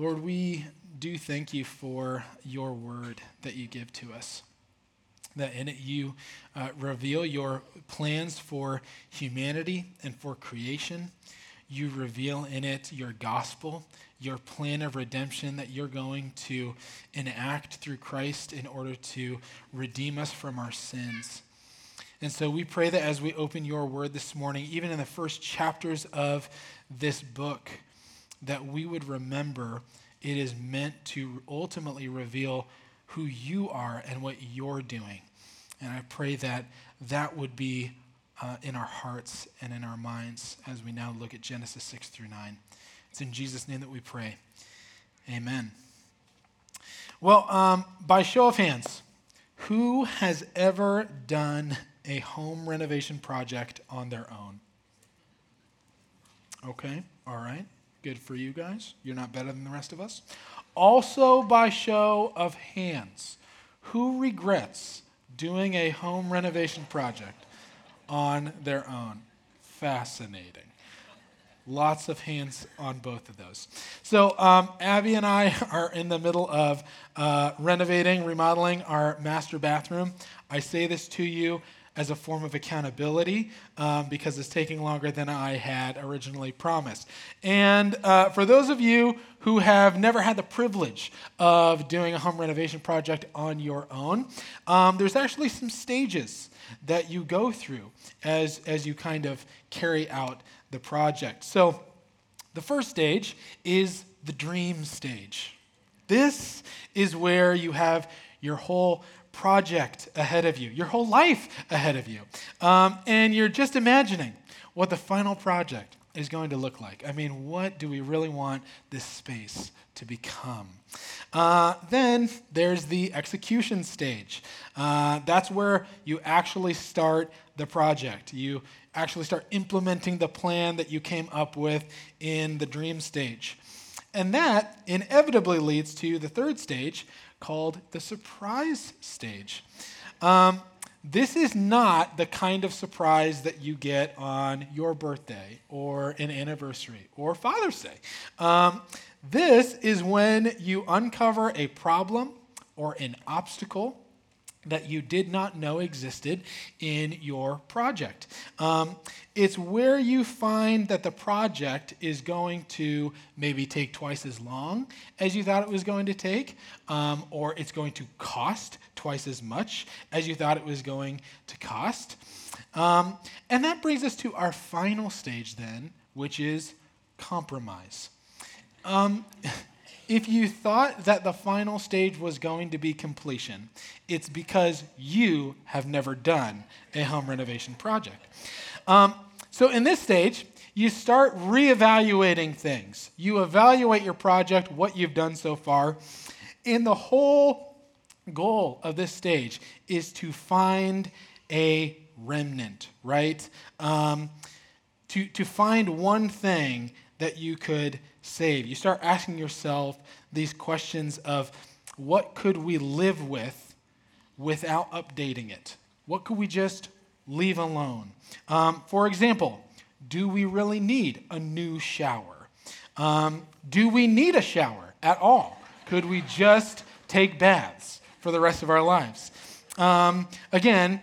Lord, we do thank you for your word that you give to us. That in it you uh, reveal your plans for humanity and for creation. You reveal in it your gospel, your plan of redemption that you're going to enact through Christ in order to redeem us from our sins. And so we pray that as we open your word this morning, even in the first chapters of this book, that we would remember it is meant to ultimately reveal who you are and what you're doing. And I pray that that would be uh, in our hearts and in our minds as we now look at Genesis 6 through 9. It's in Jesus' name that we pray. Amen. Well, um, by show of hands, who has ever done a home renovation project on their own? Okay, all right. Good for you guys. You're not better than the rest of us. Also, by show of hands, who regrets doing a home renovation project on their own? Fascinating. Lots of hands on both of those. So, um, Abby and I are in the middle of uh, renovating, remodeling our master bathroom. I say this to you as a form of accountability um, because it's taking longer than I had originally promised. And uh, for those of you who have never had the privilege of doing a home renovation project on your own, um, there's actually some stages that you go through as, as you kind of carry out the project. So the first stage is the dream stage. This is where you have your whole project ahead of you, your whole life ahead of you. Um, and you're just imagining what the final project is going to look like. I mean, what do we really want this space to become? Uh, then there's the execution stage. Uh, that's where you actually start the project. You actually start implementing the plan that you came up with in the dream stage. And that inevitably leads to the third stage, called the surprise stage. Um, this is not the kind of surprise that you get on your birthday or an anniversary or Father's Day. Um, this is when you uncover a problem or an obstacle that you did not know existed in your project. Um, it's where you find that the project is going to maybe take twice as long as you thought it was going to take, um, or it's going to cost twice as much as you thought it was going to cost. Um, and that brings us to our final stage, then, which is compromise. If you thought that the final stage was going to be completion, it's because you have never done a home renovation project. Um, so, in this stage, you start reevaluating things. You evaluate your project, what you've done so far, and the whole goal of this stage is to find a remnant, right? Um, to, to find one thing that you could save. You start asking yourself these questions of what could we live with without updating it? What could we just leave alone? Um, for example, do we really need a new shower? Um, do we need a shower at all? Could we just take baths for the rest of our lives? Um, again,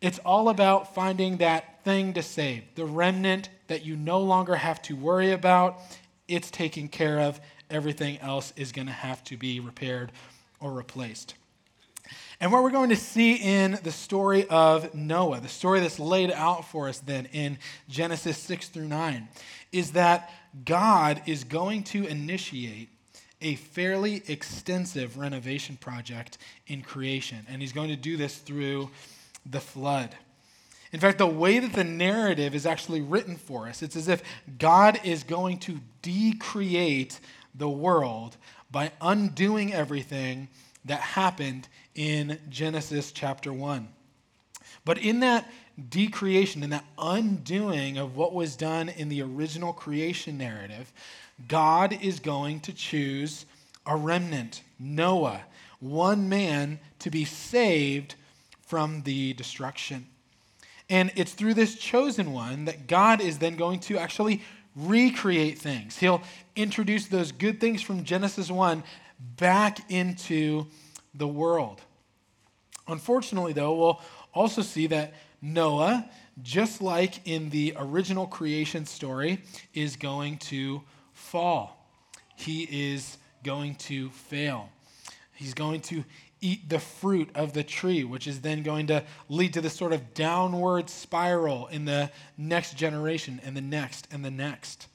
it's all about finding that thing to save, the remnant that you no longer have to worry about it's taken care of. Everything else is going to have to be repaired or replaced. And what we're going to see in the story of Noah, the story that's laid out for us then in Genesis 6 through 9, is that God is going to initiate a fairly extensive renovation project in creation. And he's going to do this through the flood. In fact, the way that the narrative is actually written for us, it's as if God is going to decreate the world by undoing everything that happened in Genesis chapter 1. But in that decreation, in that undoing of what was done in the original creation narrative, God is going to choose a remnant, Noah, one man to be saved from the destruction. And it's through this chosen one that God is then going to actually recreate things. He'll introduce those good things from Genesis 1 back into the world. Unfortunately, though, we'll also see that Noah, just like in the original creation story, is going to fall. He is going to fail. He's going to eat the fruit of the tree, which is then going to lead to this sort of downward spiral in the next generation and the next and the next.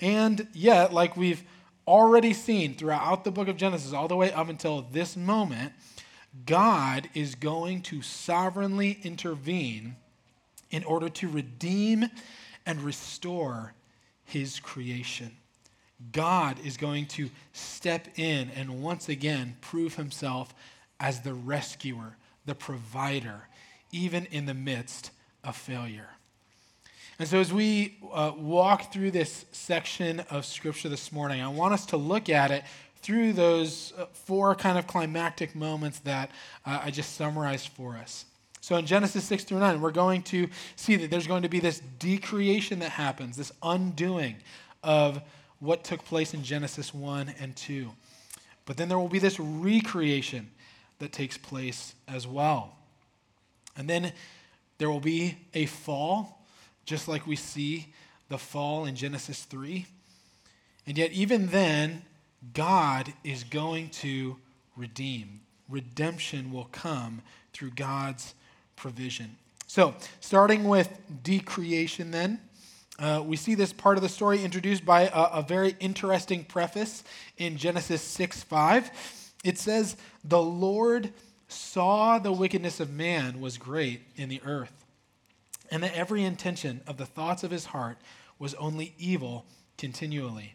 And yet, like we've already seen throughout the book of Genesis, all the way up until this moment, God is going to sovereignly intervene in order to redeem and restore his creation. God is going to step in and once again prove himself as the rescuer, the provider, even in the midst of failure. And so, as we uh, walk through this section of Scripture this morning, I want us to look at it through those uh, four kind of climactic moments that uh, I just summarized for us. So, in Genesis 6 through 9, we're going to see that there's going to be this decreation that happens, this undoing of what took place in Genesis 1 and 2. But then there will be this recreation that takes place as well. And then there will be a fall, just like we see the fall in Genesis 3. And yet, even then, God is going to redeem. Redemption will come through God's provision. So, starting with decreation, then, uh, we see this part of the story introduced by a, a very interesting preface in Genesis 6 5. It says, The Lord saw the wickedness of man was great in the earth, and that every intention of the thoughts of his heart was only evil continually.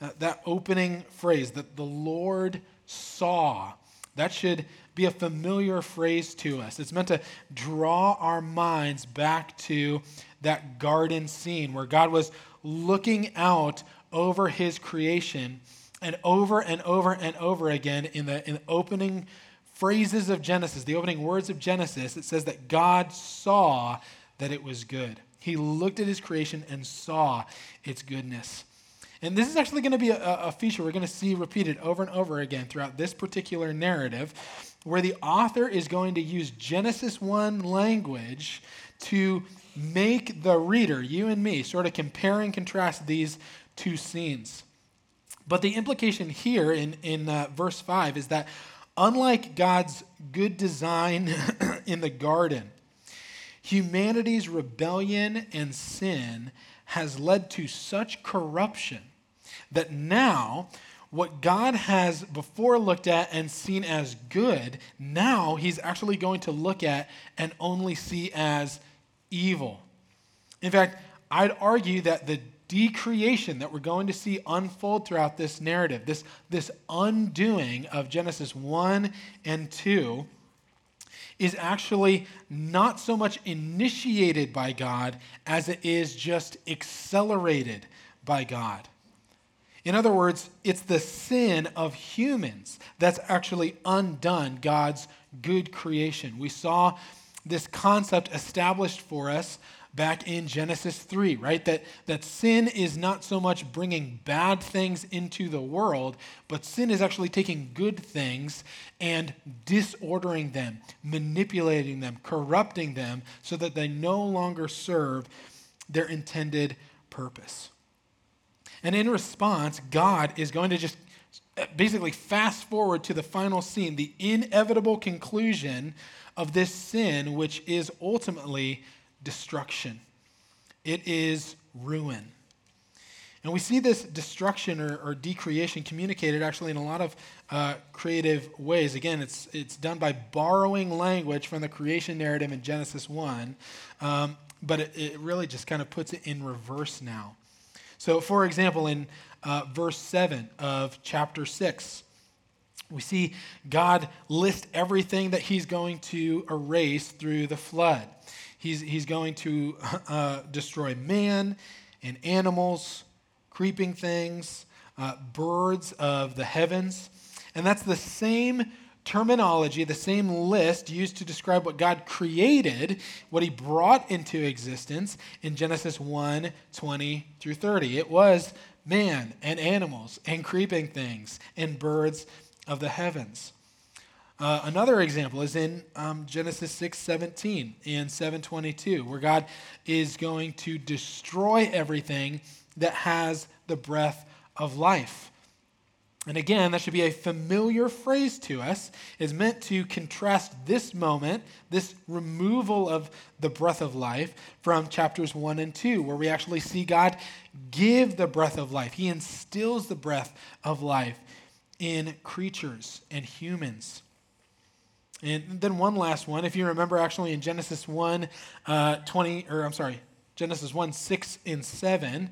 Uh, that opening phrase, that the Lord saw, that should be a familiar phrase to us. It's meant to draw our minds back to that garden scene where God was looking out over his creation and over and over and over again in the, in the opening phrases of Genesis, the opening words of Genesis, it says that God saw that it was good. He looked at his creation and saw its goodness. And this is actually going to be a, a, feature we're going to see repeated over and over again throughout this particular narrative, where the author is going to use Genesis 1 language to make the reader, you and me, sort of compare and contrast these two scenes. But the implication here in, in uh, verse 5 is that unlike God's good design in the garden, humanity's rebellion and sin has led to such corruption that now what God has before looked at and seen as good, now he's actually going to look at and only see as evil. In fact, I'd argue that the decreation that we're going to see unfold throughout this narrative, this, this undoing of Genesis 1 and 2, is actually not so much initiated by God as it is just accelerated by God. In other words, it's the sin of humans that's actually undone God's good creation. We saw this concept established for us back in Genesis 3, right? That, that sin is not so much bringing bad things into the world, but sin is actually taking good things and disordering them, manipulating them, corrupting them so that they no longer serve their intended purpose. And in response, God is going to just basically fast forward to the final scene, the inevitable conclusion of this sin, which is ultimately destruction. It is ruin. And we see this destruction or, or decreation communicated actually in a lot of uh, creative ways. Again, it's, it's done by borrowing language from the creation narrative in Genesis 1, um, but it, it, really just kind of puts it in reverse now. So, for example, in uh, verse 7 of chapter 6, we see God list everything that he's going to erase through the flood. He's, he's going to uh, destroy man and animals, creeping things, uh, birds of the heavens. And that's the same terminology, the same list used to describe what God created, what he brought into existence in Genesis 1 20 through 30. It was man and animals and creeping things and birds of the heavens. Uh, another example is in um, Genesis 6 17 and 722, where God is going to destroy everything that has the breath of life. And again, that should be a familiar phrase to us, is meant to contrast this moment, this removal of the breath of life, from chapters 1 and 2, where we actually see God give the breath of life. He instills the breath of life in creatures and humans. And then one last one, if you remember, actually in Genesis 1, uh, 20, or I'm sorry, Genesis 1, 6 and 7,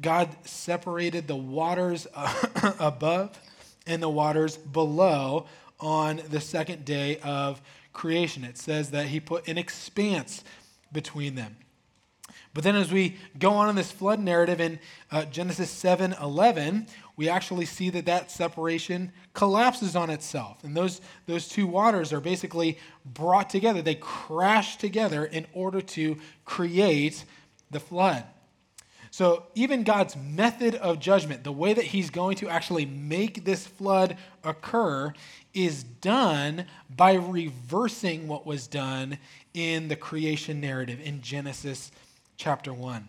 God separated the waters above and the waters below on the second day of creation. It says that he put an expanse between them. But then as we go on in this flood narrative in uh, Genesis 7 11, we actually see that that separation collapses on itself. And those, those two waters are basically brought together. They crash together in order to create the flood. So, even God's method of judgment, the way that He's going to actually make this flood occur, is done by reversing what was done in the creation narrative in Genesis chapter 1.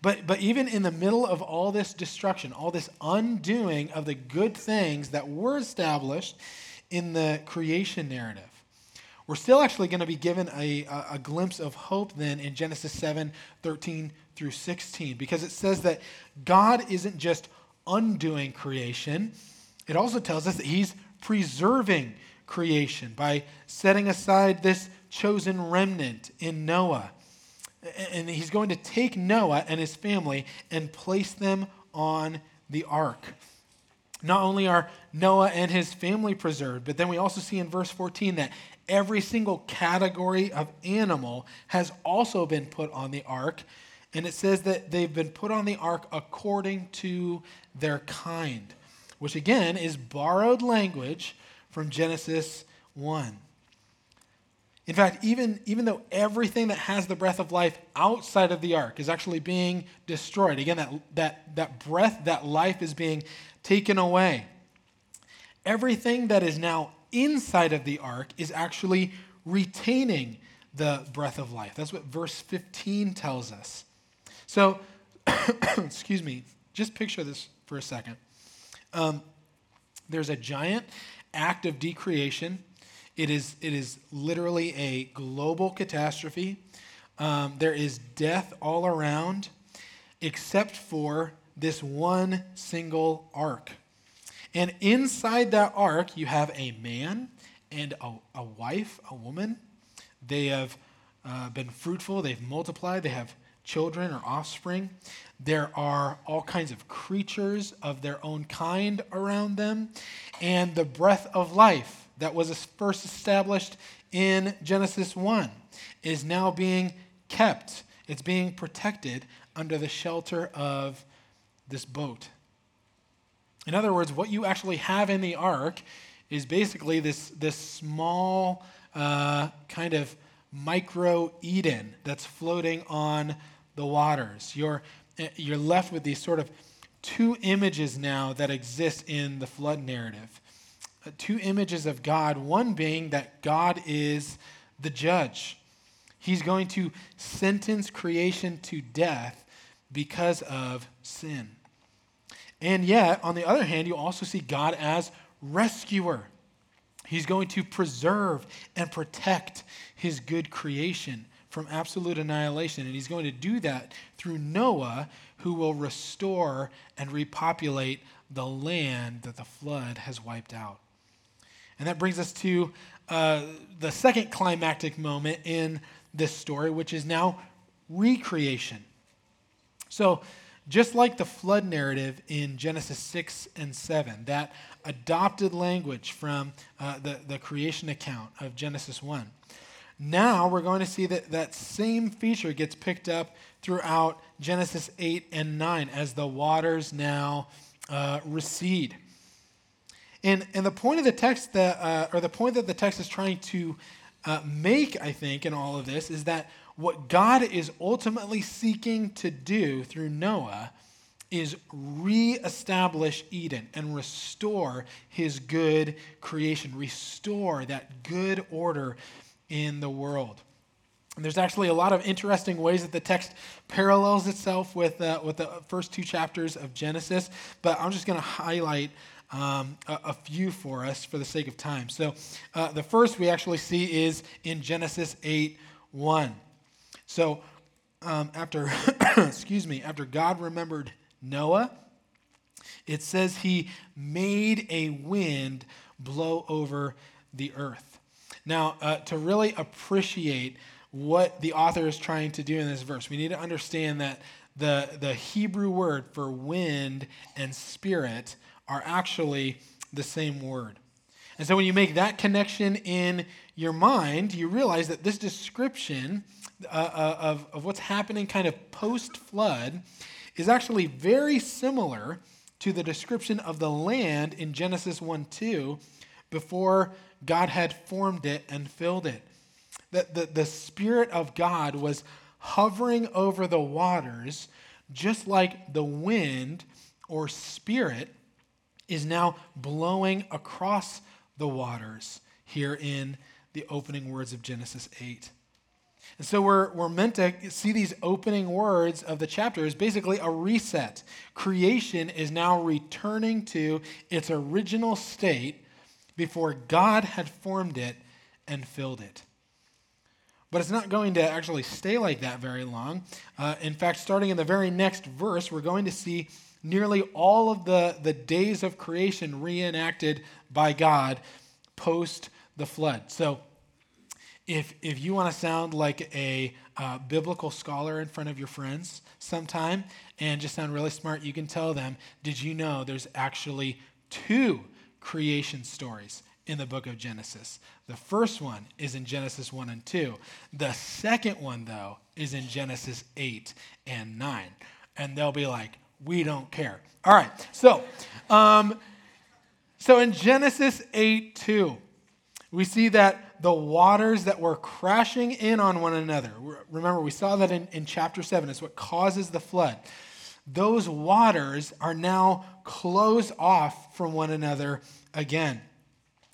But, but even in the middle of all this destruction, all this undoing of the good things that were established in the creation narrative, we're still actually going to be given a, a, a, glimpse of hope then in Genesis 7 13 through 16, because it says that God isn't just undoing creation, it also tells us that He's preserving creation by setting aside this chosen remnant in Noah and he's going to take Noah and his family and place them on the ark. Not only are Noah and his family preserved, but then we also see in verse 14 that every single category of animal has also been put on the ark. And it says that they've been put on the ark according to their kind, which again is borrowed language from Genesis 1. In fact, even, even though everything that has the breath of life outside of the ark is actually being destroyed, again, that, that, that breath, that life is being taken away, everything that is now inside of the ark is actually retaining the breath of life. That's what verse 15 tells us. So, excuse me, just picture this for a second. Um, there's a giant act of decreation it is, it is literally a global catastrophe. Um, there is death all around, except for this one single ark. And inside that ark, you have a man and a, a wife, a woman. They have uh, been fruitful, they've multiplied, they have children or offspring. There are all kinds of creatures of their own kind around them, and the breath of life that was first established in Genesis 1 is now being kept. It's being protected under the shelter of this boat. In other words, what you actually have in the ark is basically this, this small uh, kind of micro Eden that's floating on the waters. You're, you're left with these sort of two images now that exist in the flood narrative two images of God, one being that God is the judge. He's going to sentence creation to death because of sin. And yet, on the other hand, you also see God as rescuer. He's going to preserve and protect his good creation from absolute annihilation. And he's going to do that through Noah, who will restore and repopulate the land that the flood has wiped out. And that brings us to uh, the second climactic moment in this story, which is now recreation. So, just like the flood narrative in Genesis 6 and 7, that adopted language from uh, the, the creation account of Genesis 1, now we're going to see that that same feature gets picked up throughout Genesis 8 and 9 as the waters now uh, recede. And, and the point of the text that, uh, or the point that the text is trying to uh, make, I think, in all of this is that what God is ultimately seeking to do through Noah is reestablish Eden and restore his good creation, restore that good order in the world. And there's actually a lot of interesting ways that the text parallels itself with, uh, with the first two chapters of Genesis, but I'm just going to highlight um, a, a, few for us for the sake of time. So uh, the first we actually see is in Genesis 8 1. So um, after, excuse me, after God remembered Noah, it says he made a wind blow over the earth. Now, uh, to really appreciate what the author is trying to do in this verse, we need to understand that the, the Hebrew word for wind and spirit are actually the same word. And so when you make that connection in your mind, you realize that this description uh, of, of what's happening kind of post flood is actually very similar to the description of the land in Genesis 1 2 before God had formed it and filled it. That the, the Spirit of God was hovering over the waters, just like the wind or spirit is now blowing across the waters here in the opening words of Genesis 8. And so we're, we're meant to see these opening words of the chapter as basically a reset. Creation is now returning to its original state before God had formed it and filled it. But it's not going to actually stay like that very long. Uh, in fact, starting in the very next verse, we're going to see nearly all of the, the days of creation reenacted by God post the flood. So if, if you want to sound like a uh, biblical scholar in front of your friends sometime and just sound really smart, you can tell them, Did you know there's actually two creation stories in the book of Genesis? The first one is in Genesis 1 and 2. The second one, though, is in Genesis 8 and 9. And they'll be like, We don't care. All right, so. Um, so in Genesis 8 2, we see that the waters that were crashing in on one another, remember, we saw that in, in chapter 7, it's what causes the flood. Those waters are now closed off from one another again.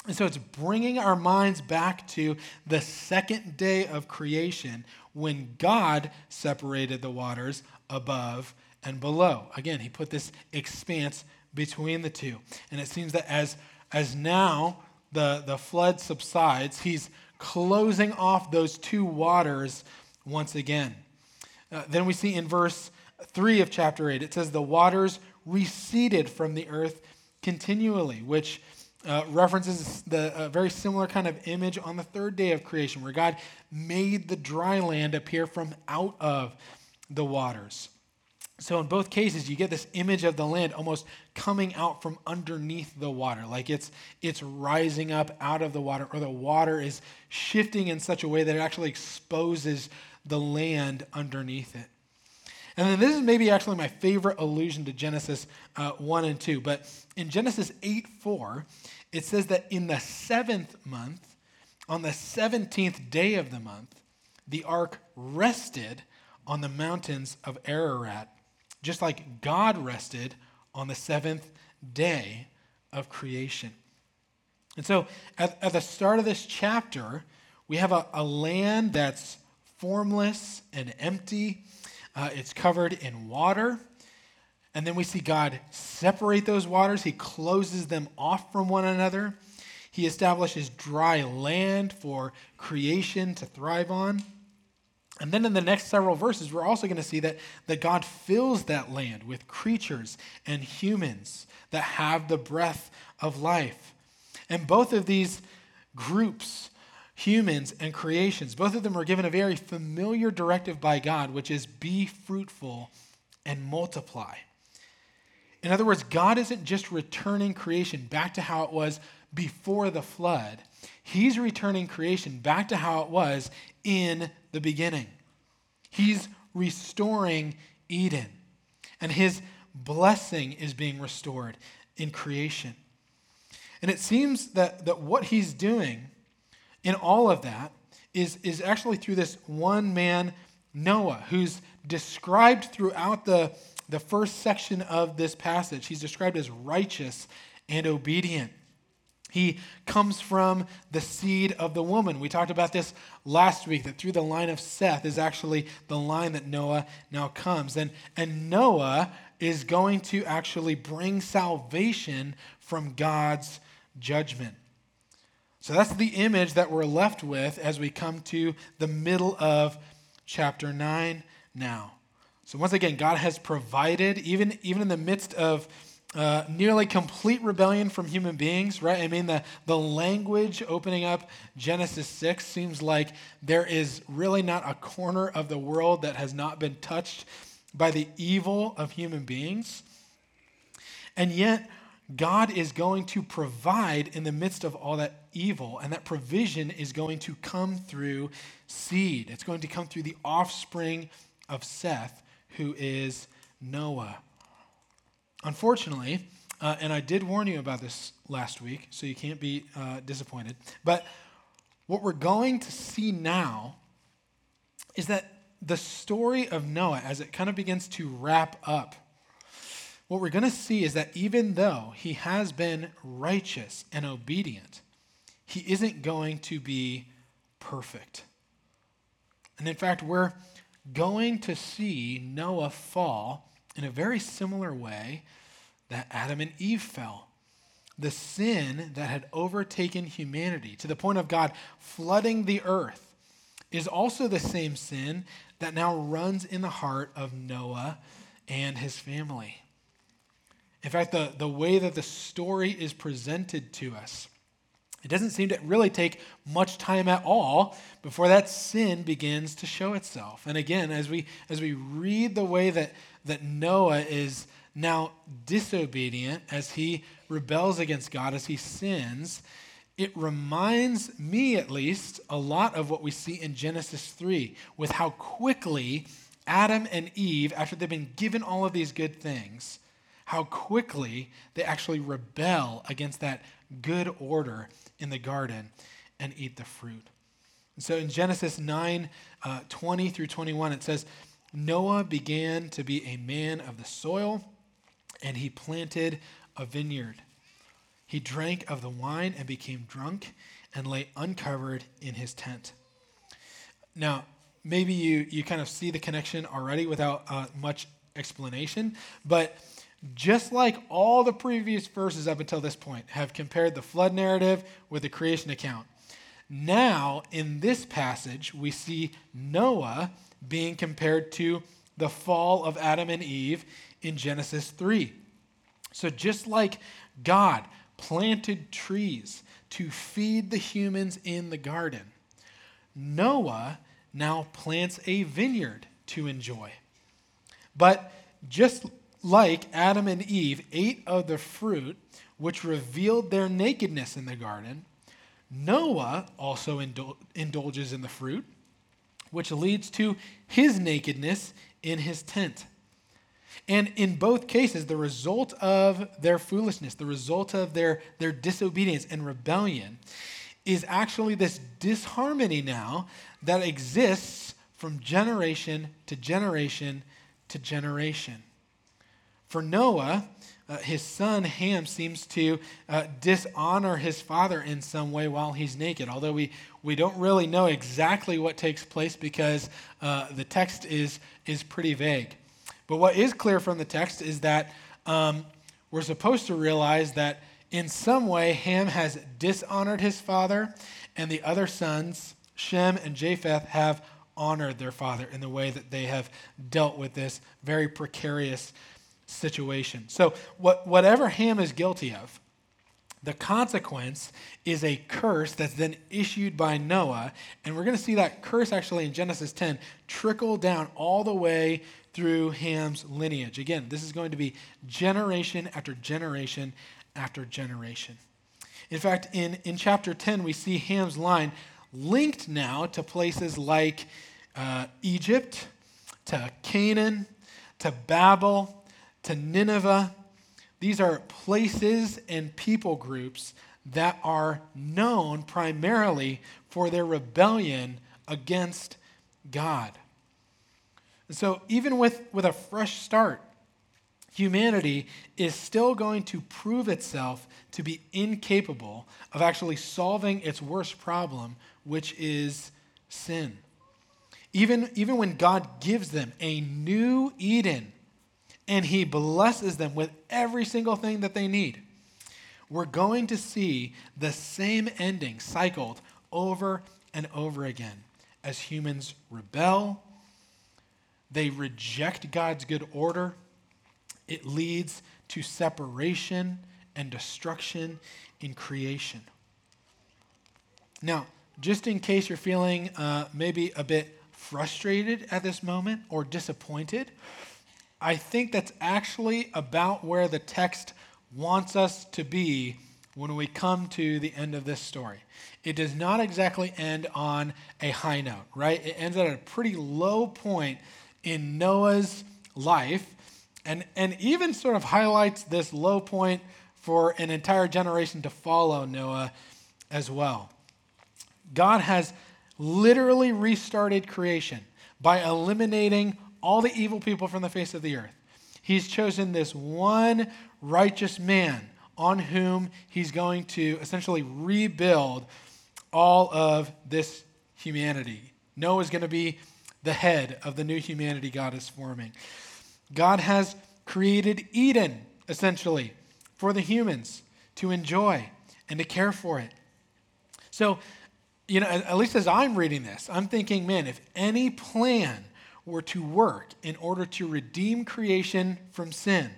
And so it's bringing our minds back to the second day of creation when God separated the waters above and below. Again, he put this expanse between the two. And it seems that as, as now the, the flood subsides, he's closing off those two waters once again. Uh, then we see in verse 3 of chapter 8, it says, The waters receded from the earth continually, which uh, references the uh, very similar kind of image on the third day of creation, where God made the dry land appear from out of the waters. So, in both cases, you get this image of the land almost coming out from underneath the water, like it's, it's rising up out of the water, or the water is shifting in such a way that it actually exposes the land underneath it. And then this is maybe actually my favorite allusion to Genesis uh, 1 and 2. But in Genesis 8 4, it says that in the seventh month, on the 17th day of the month, the ark rested on the mountains of Ararat just like God rested on the seventh day of creation. And so at, at the start of this chapter, we have a, a land that's formless and empty. Uh, it's covered in water. And then we see God separate those waters. He closes them off from one another. He establishes dry land for creation to thrive on. And then in the next several verses, we're also going to see that, that God fills that land with creatures and humans that have the breath of life. And both of these groups, humans and creations, both of them are given a very familiar directive by God, which is be fruitful and multiply. In other words, God isn't just returning creation back to how it was before the flood, He's returning creation back to how it was in the beginning. He's restoring Eden, and his blessing is being restored in creation. And it seems that, that what he's doing in all of that is, is actually through this one man, Noah, who's described throughout the, the first section of this passage. He's described as righteous and obedient. He comes from the seed of the woman. We talked about this last week that through the line of Seth is actually the line that Noah now comes. And, and Noah is going to actually bring salvation from God's judgment. So that's the image that we're left with as we come to the middle of chapter 9 now. So once again, God has provided, even, even in the midst of uh, nearly complete rebellion from human beings, right? I mean, the, the language opening up Genesis 6 seems like there is really not a corner of the world that has not been touched by the evil of human beings. And yet, God is going to provide in the midst of all that evil, and that provision is going to come through seed. It's going to come through the offspring of Seth, who is Noah. Unfortunately, uh, and I did warn you about this last week, so you can't be uh, disappointed, but what we're going to see now is that the story of Noah, as it kind of begins to wrap up, what we're going to see is that even though he has been righteous and obedient, he isn't going to be perfect. And in fact, we're going to see Noah fall in a very similar way that Adam and Eve fell. The sin that had overtaken humanity to the point of God flooding the earth is also the same sin that now runs in the heart of Noah and his family. In fact, the, the way that the story is presented to us, it doesn't seem to really take much time at all before that sin begins to show itself. And again, as we as we read the way that, that Noah is now disobedient, as he rebels against God, as he sins, it reminds me at least a lot of what we see in Genesis 3 with how quickly Adam and Eve, after they've been given all of these good things, how quickly they actually rebel against that good order in the garden and eat the fruit. And so in Genesis 9 uh, 20 through 21, it says, Noah began to be a man of the soil, and he planted a vineyard. He drank of the wine and became drunk and lay uncovered in his tent. Now, maybe you, you kind of see the connection already without uh, much explanation, but just like all the previous verses up until this point have compared the flood narrative with the creation account, now in this passage we see Noah being compared to the fall of Adam and Eve in Genesis 3. So just like God planted trees to feed the humans in the garden. Noah now plants a vineyard to enjoy. But just like Adam and Eve ate of the fruit which revealed their nakedness in the garden, Noah also indul- indulges in the fruit, which leads to his nakedness in his tent. And in both cases, the result of their foolishness, the result of their, their disobedience and rebellion, is actually this disharmony now that exists from generation to generation to generation. For Noah, uh, his son Ham seems to uh, dishonor his father in some way while he's naked, although we, we don't really know exactly what takes place because uh, the text is, is pretty vague. But what is clear from the text is that um, we're supposed to realize that in some way Ham has dishonored his father, and the other sons, Shem and Japheth, have honored their father in the way that they have dealt with this very precarious situation. So, what, whatever Ham is guilty of, the consequence is a curse that's then issued by Noah. And we're going to see that curse actually in Genesis 10 trickle down all the way through Ham's lineage. Again, this is going to be generation after generation after generation. In fact, in, in chapter 10, we see Ham's line linked now to places like uh, Egypt, to Canaan, to Babel, to Nineveh, these are places and people groups that are known primarily for their rebellion against God. And so, even with, with a fresh start, humanity is still going to prove itself to be incapable of actually solving its worst problem, which is sin. Even, even when God gives them a new Eden and He blesses them with every single thing that they need, we're going to see the same ending cycled over and over again as humans rebel, they reject God's good order, it leads to separation and destruction in creation. Now, just in case you're feeling uh, maybe a bit frustrated at this moment or disappointed, I think that's actually about where the text wants us to be when we come to the end of this story. It does not exactly end on a high note, right? It ends at a pretty low point in Noah's life and, and even sort of highlights this low point for an entire generation to follow Noah as well. God has literally restarted creation by eliminating all the evil people from the face of the earth. He's chosen this one righteous man on whom he's going to essentially rebuild all of this humanity. Noah is going to be the head of the new humanity God is forming. God has created Eden, essentially, for the humans to enjoy and to care for it. So, you know, at least as I'm reading this, I'm thinking, man, if any plan were to work in order to redeem creation from sin,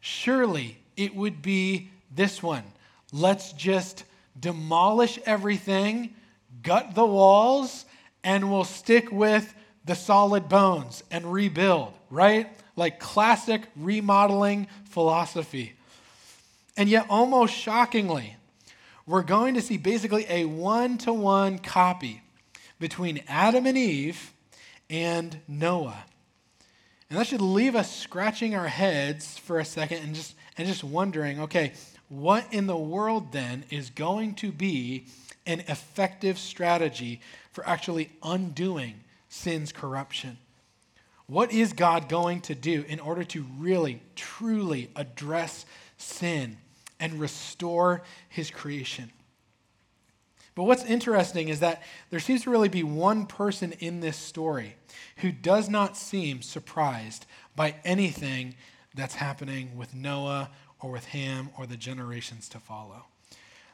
surely it would be this one. Let's just demolish everything, gut the walls, and we'll stick with the solid bones and rebuild, right? Like classic remodeling philosophy. And yet, almost shockingly, we're going to see basically a one to one copy between Adam and Eve and Noah. And that should leave us scratching our heads for a second and just, and just wondering okay, what in the world then is going to be an effective strategy for actually undoing sin's corruption? What is God going to do in order to really, truly address sin and restore his creation? But what's interesting is that there seems to really be one person in this story who does not seem surprised by anything that's happening with Noah or with Ham or the generations to follow.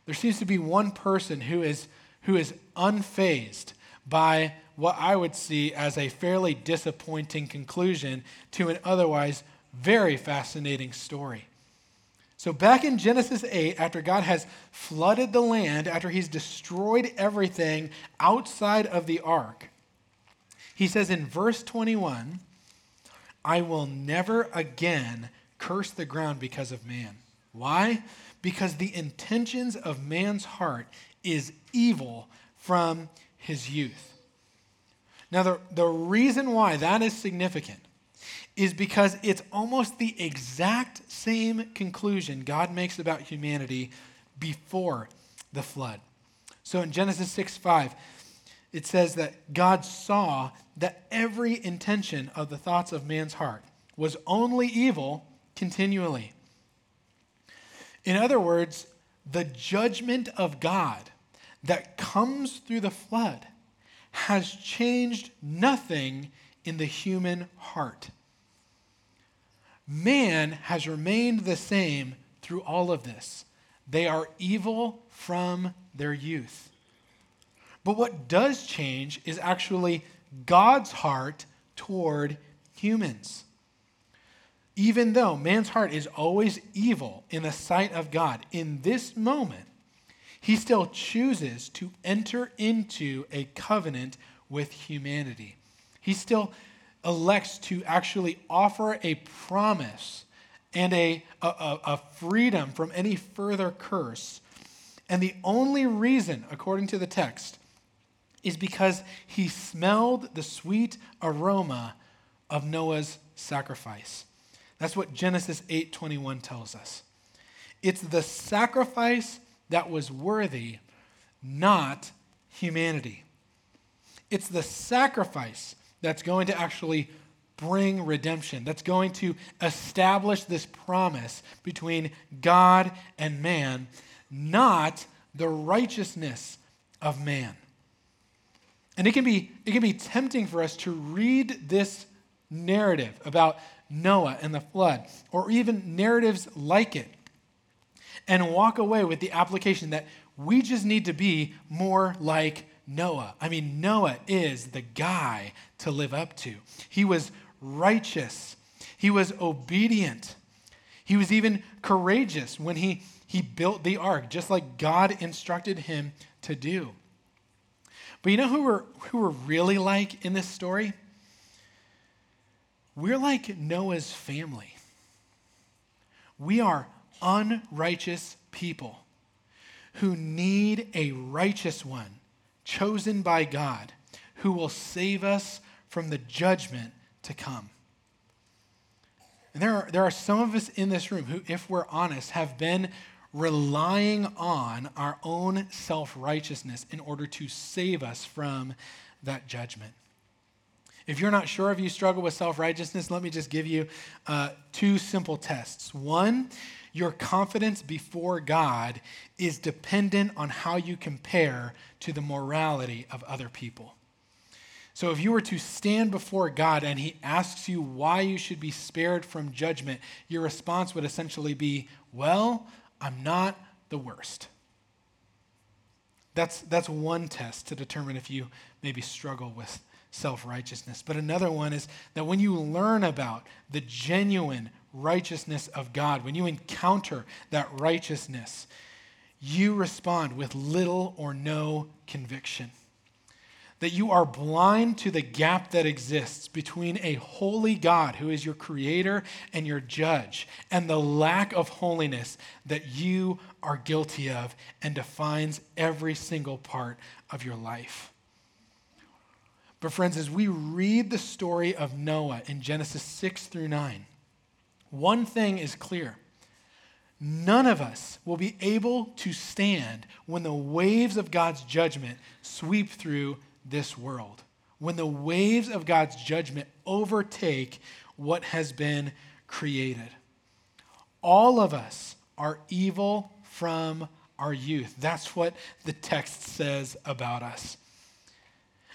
There seems to be one person who is, who is unfazed by what I would see as a fairly disappointing conclusion to an otherwise very fascinating story. So, back in Genesis 8, after God has flooded the land, after he's destroyed everything outside of the ark, he says in verse 21 I will never again curse the ground because of man. Why? Because the intentions of man's heart is evil from his youth. Now, the, the reason why that is significant is because it's almost the exact same conclusion God makes about humanity before the flood. So in Genesis 6 5, it says that God saw that every intention of the thoughts of man's heart was only evil continually. In other words, the judgment of God that comes through the flood has changed nothing in the human heart man has remained the same through all of this. They are evil from their youth. But what does change is actually God's heart toward humans. Even though man's heart is always evil in the sight of God, in this moment, he still chooses to enter into a covenant with humanity. He still elects to actually offer a promise and a, a, a, freedom from any further curse. And the only reason, according to the text, is because he smelled the sweet aroma of Noah's sacrifice. That's what Genesis 8:21 tells us. It's the sacrifice that was worthy, not humanity. It's the sacrifice that's going to actually bring redemption, that's going to establish this promise between God and man, not the righteousness of man. And it can be, it can be tempting for us to read this narrative about Noah and the flood, or even narratives like it, and walk away with the application that we just need to be more like Noah. I mean, Noah is the guy to live up to. He was righteous, he was obedient, he was even courageous when he, he built the ark, just like God instructed him to do. But you know who we're, who we're really like in this story? We're like Noah's family. We are unrighteous people who need a righteous one chosen by God who will save us from the judgment to come. And there are, there are some of us in this room who, if we're honest, have been relying on our own self righteousness in order to save us from that judgment. If you're not sure if you struggle with self righteousness, let me just give you uh, two simple tests. One, your confidence before God is dependent on how you compare to the morality of other people. So, if you were to stand before God and He asks you why you should be spared from judgment, your response would essentially be, Well, I'm not the worst. That's, that's one test to determine if you maybe struggle with self righteousness. But another one is that when you learn about the genuine righteousness of God, when you encounter that righteousness, you respond with little or no conviction. That you are blind to the gap that exists between a holy God, who is your creator and your judge, and the lack of holiness that you are guilty of and defines every single part of your life. But, friends, as we read the story of Noah in Genesis 6 through 9, one thing is clear. None of us will be able to stand when the waves of God's judgment sweep through this world, when the waves of God's judgment overtake what has been created. All of us are evil from our youth. That's what the text says about us.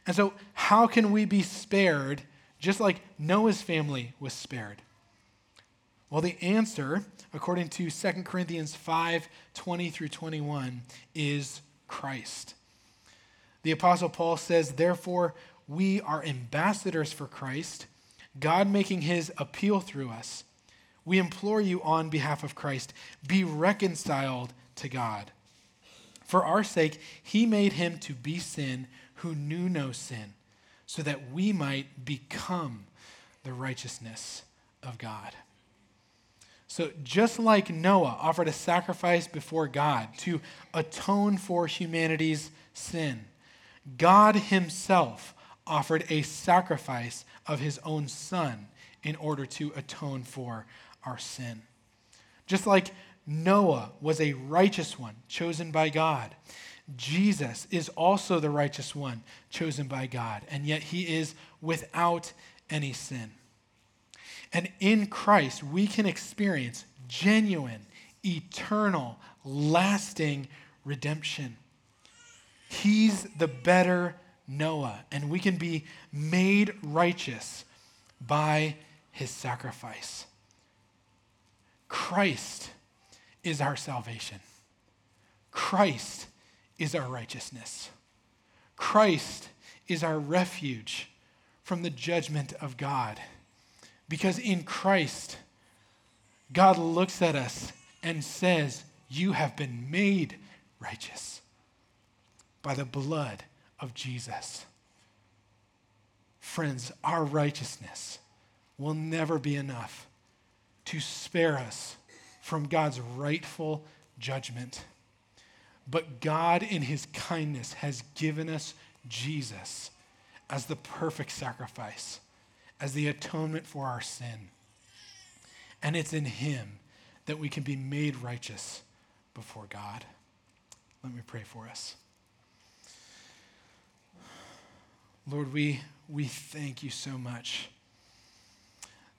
And so, how can we be spared just like Noah's family was spared? Well, the answer, according to 2 Corinthians 5 20 through 21, is Christ. The Apostle Paul says, Therefore, we are ambassadors for Christ, God making his appeal through us. We implore you on behalf of Christ, be reconciled to God. For our sake, he made him to be sin who knew no sin, so that we might become the righteousness of God. So, just like Noah offered a sacrifice before God to atone for humanity's sin, God Himself offered a sacrifice of His own Son in order to atone for our sin. Just like Noah was a righteous one chosen by God, Jesus is also the righteous one chosen by God, and yet he is without any sin. And in Christ, we can experience genuine, eternal, lasting redemption. He's the better Noah, and we can be made righteous by his sacrifice. Christ is our salvation. Christ is our righteousness. Christ is our refuge from the judgment of God. Because in Christ, God looks at us and says, You have been made righteous by the blood of Jesus. Friends, our righteousness will never be enough to spare us from God's rightful judgment. But God, in his kindness, has given us Jesus as the perfect sacrifice, as the atonement for our sin. And it's in him that we can be made righteous before God. Let me pray for us. Lord, we, we thank you so much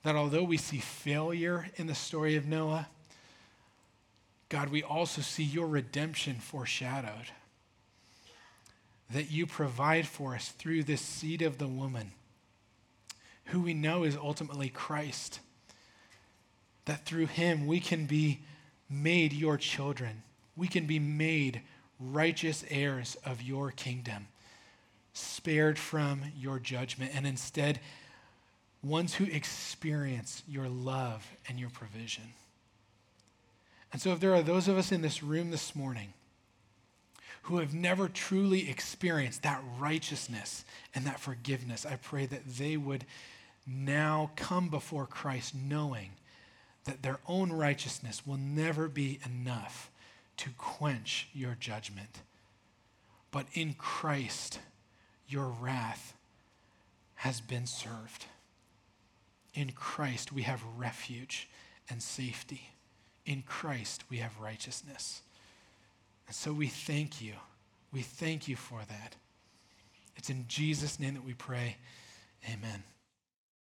that although we see failure in the story of Noah, God, we also see your redemption foreshadowed. That you provide for us through this seed of the woman, who we know is ultimately Christ. That through him we can be made your children, we can be made righteous heirs of your kingdom, spared from your judgment, and instead ones who experience your love and your provision. And so, if there are those of us in this room this morning who have never truly experienced that righteousness and that forgiveness, I pray that they would now come before Christ knowing that their own righteousness will never be enough to quench your judgment. But in Christ, your wrath has been served. In Christ, we have refuge and safety. In Christ, we have righteousness. And so we thank you. We thank you for that. It's in Jesus' name that we pray. Amen.